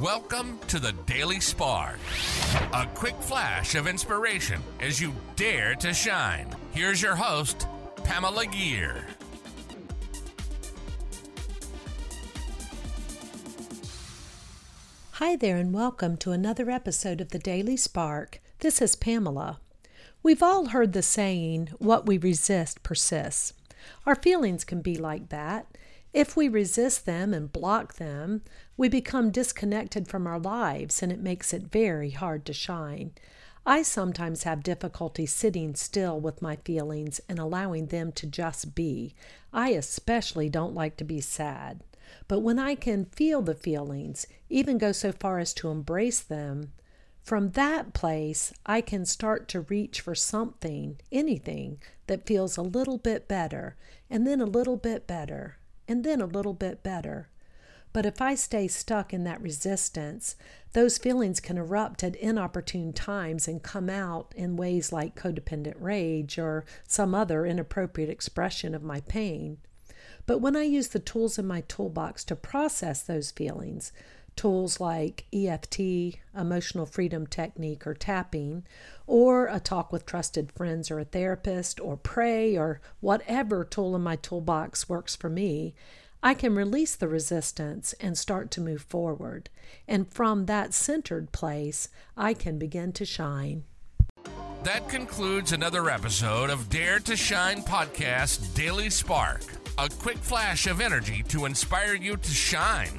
Welcome to the Daily Spark. A quick flash of inspiration as you dare to shine. Here's your host, Pamela Gear. Hi there, and welcome to another episode of the Daily Spark. This is Pamela. We've all heard the saying, what we resist persists. Our feelings can be like that. If we resist them and block them, we become disconnected from our lives and it makes it very hard to shine. I sometimes have difficulty sitting still with my feelings and allowing them to just be. I especially don't like to be sad. But when I can feel the feelings, even go so far as to embrace them, from that place I can start to reach for something, anything, that feels a little bit better, and then a little bit better, and then a little bit better. But if I stay stuck in that resistance, those feelings can erupt at inopportune times and come out in ways like codependent rage or some other inappropriate expression of my pain. But when I use the tools in my toolbox to process those feelings, tools like EFT, emotional freedom technique, or tapping, or a talk with trusted friends or a therapist, or pray, or whatever tool in my toolbox works for me, I can release the resistance and start to move forward. And from that centered place, I can begin to shine. That concludes another episode of Dare to Shine podcast Daily Spark. A quick flash of energy to inspire you to shine